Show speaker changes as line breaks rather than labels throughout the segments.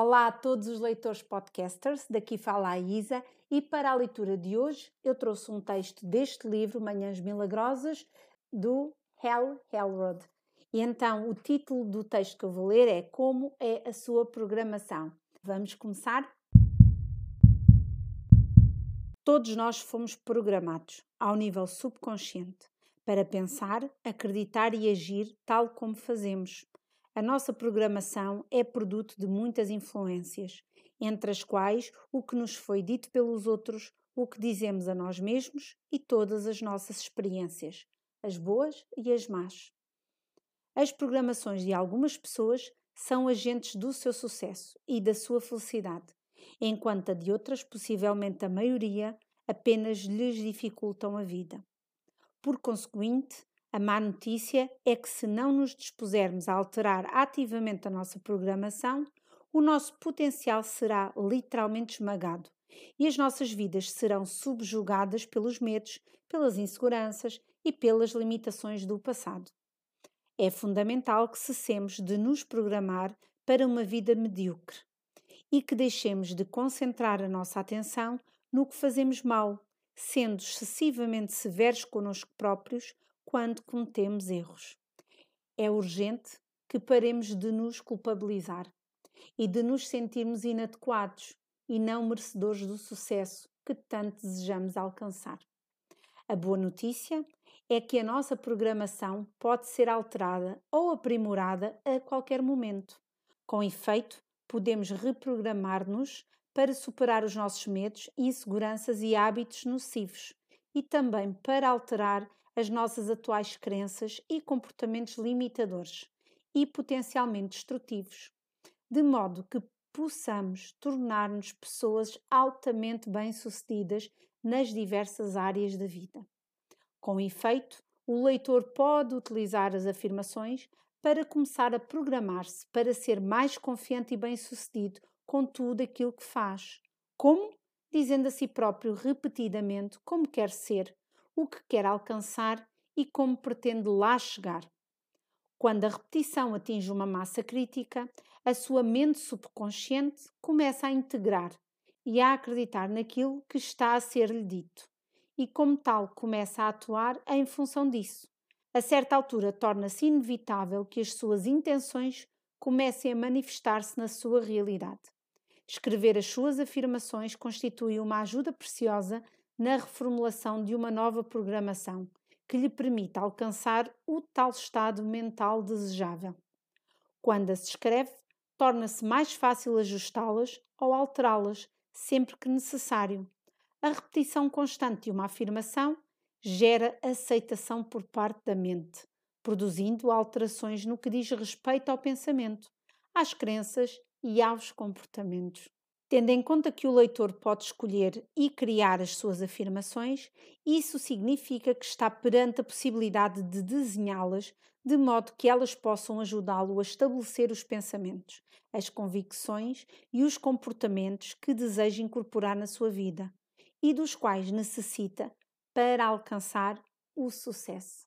Olá a todos os leitores podcasters, daqui fala a Isa e para a leitura de hoje eu trouxe um texto deste livro, Manhãs Milagrosas, do Hal Elrod. E então o título do texto que eu vou ler é Como é a sua programação. Vamos começar? Todos nós fomos programados, ao nível subconsciente, para pensar, acreditar e agir tal como fazemos. A nossa programação é produto de muitas influências, entre as quais o que nos foi dito pelos outros, o que dizemos a nós mesmos e todas as nossas experiências, as boas e as más. As programações de algumas pessoas são agentes do seu sucesso e da sua felicidade, enquanto a de outras, possivelmente a maioria, apenas lhes dificultam a vida. Por conseguinte, a má notícia é que, se não nos dispusermos a alterar ativamente a nossa programação, o nosso potencial será literalmente esmagado e as nossas vidas serão subjugadas pelos medos, pelas inseguranças e pelas limitações do passado. É fundamental que cessemos de nos programar para uma vida medíocre e que deixemos de concentrar a nossa atenção no que fazemos mal, sendo excessivamente severos conosco próprios quando cometemos erros. É urgente que paremos de nos culpabilizar e de nos sentirmos inadequados e não merecedores do sucesso que tanto desejamos alcançar. A boa notícia é que a nossa programação pode ser alterada ou aprimorada a qualquer momento. Com efeito, podemos reprogramar-nos para superar os nossos medos, inseguranças e hábitos nocivos e também para alterar as nossas atuais crenças e comportamentos limitadores e potencialmente destrutivos, de modo que possamos tornar-nos pessoas altamente bem-sucedidas nas diversas áreas da vida. Com efeito, o leitor pode utilizar as afirmações para começar a programar-se para ser mais confiante e bem-sucedido com tudo aquilo que faz. Como? Dizendo a si próprio repetidamente como quer ser, o que quer alcançar e como pretende lá chegar. Quando a repetição atinge uma massa crítica, a sua mente subconsciente começa a integrar e a acreditar naquilo que está a ser-lhe dito, e como tal começa a atuar em função disso. A certa altura torna-se inevitável que as suas intenções comecem a manifestar-se na sua realidade. Escrever as suas afirmações constitui uma ajuda preciosa na reformulação de uma nova programação que lhe permita alcançar o tal estado mental desejável. Quando as escreve, torna-se mais fácil ajustá-las ou alterá-las sempre que necessário. A repetição constante de uma afirmação gera aceitação por parte da mente, produzindo alterações no que diz respeito ao pensamento, às crenças e aos comportamentos. Tendo em conta que o leitor pode escolher e criar as suas afirmações, isso significa que está perante a possibilidade de desenhá-las de modo que elas possam ajudá-lo a estabelecer os pensamentos, as convicções e os comportamentos que deseja incorporar na sua vida e dos quais necessita para alcançar o sucesso.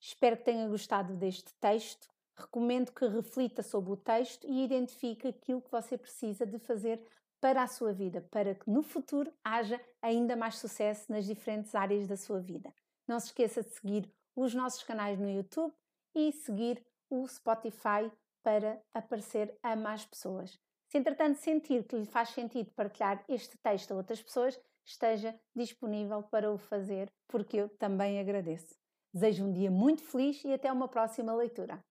Espero que tenha gostado deste texto recomendo que reflita sobre o texto e identifique aquilo que você precisa de fazer para a sua vida, para que no futuro haja ainda mais sucesso nas diferentes áreas da sua vida. Não se esqueça de seguir os nossos canais no YouTube e seguir o Spotify para aparecer a mais pessoas. Se entretanto sentir que lhe faz sentido partilhar este texto a outras pessoas, esteja disponível para o fazer, porque eu também agradeço. Desejo um dia muito feliz e até uma próxima leitura.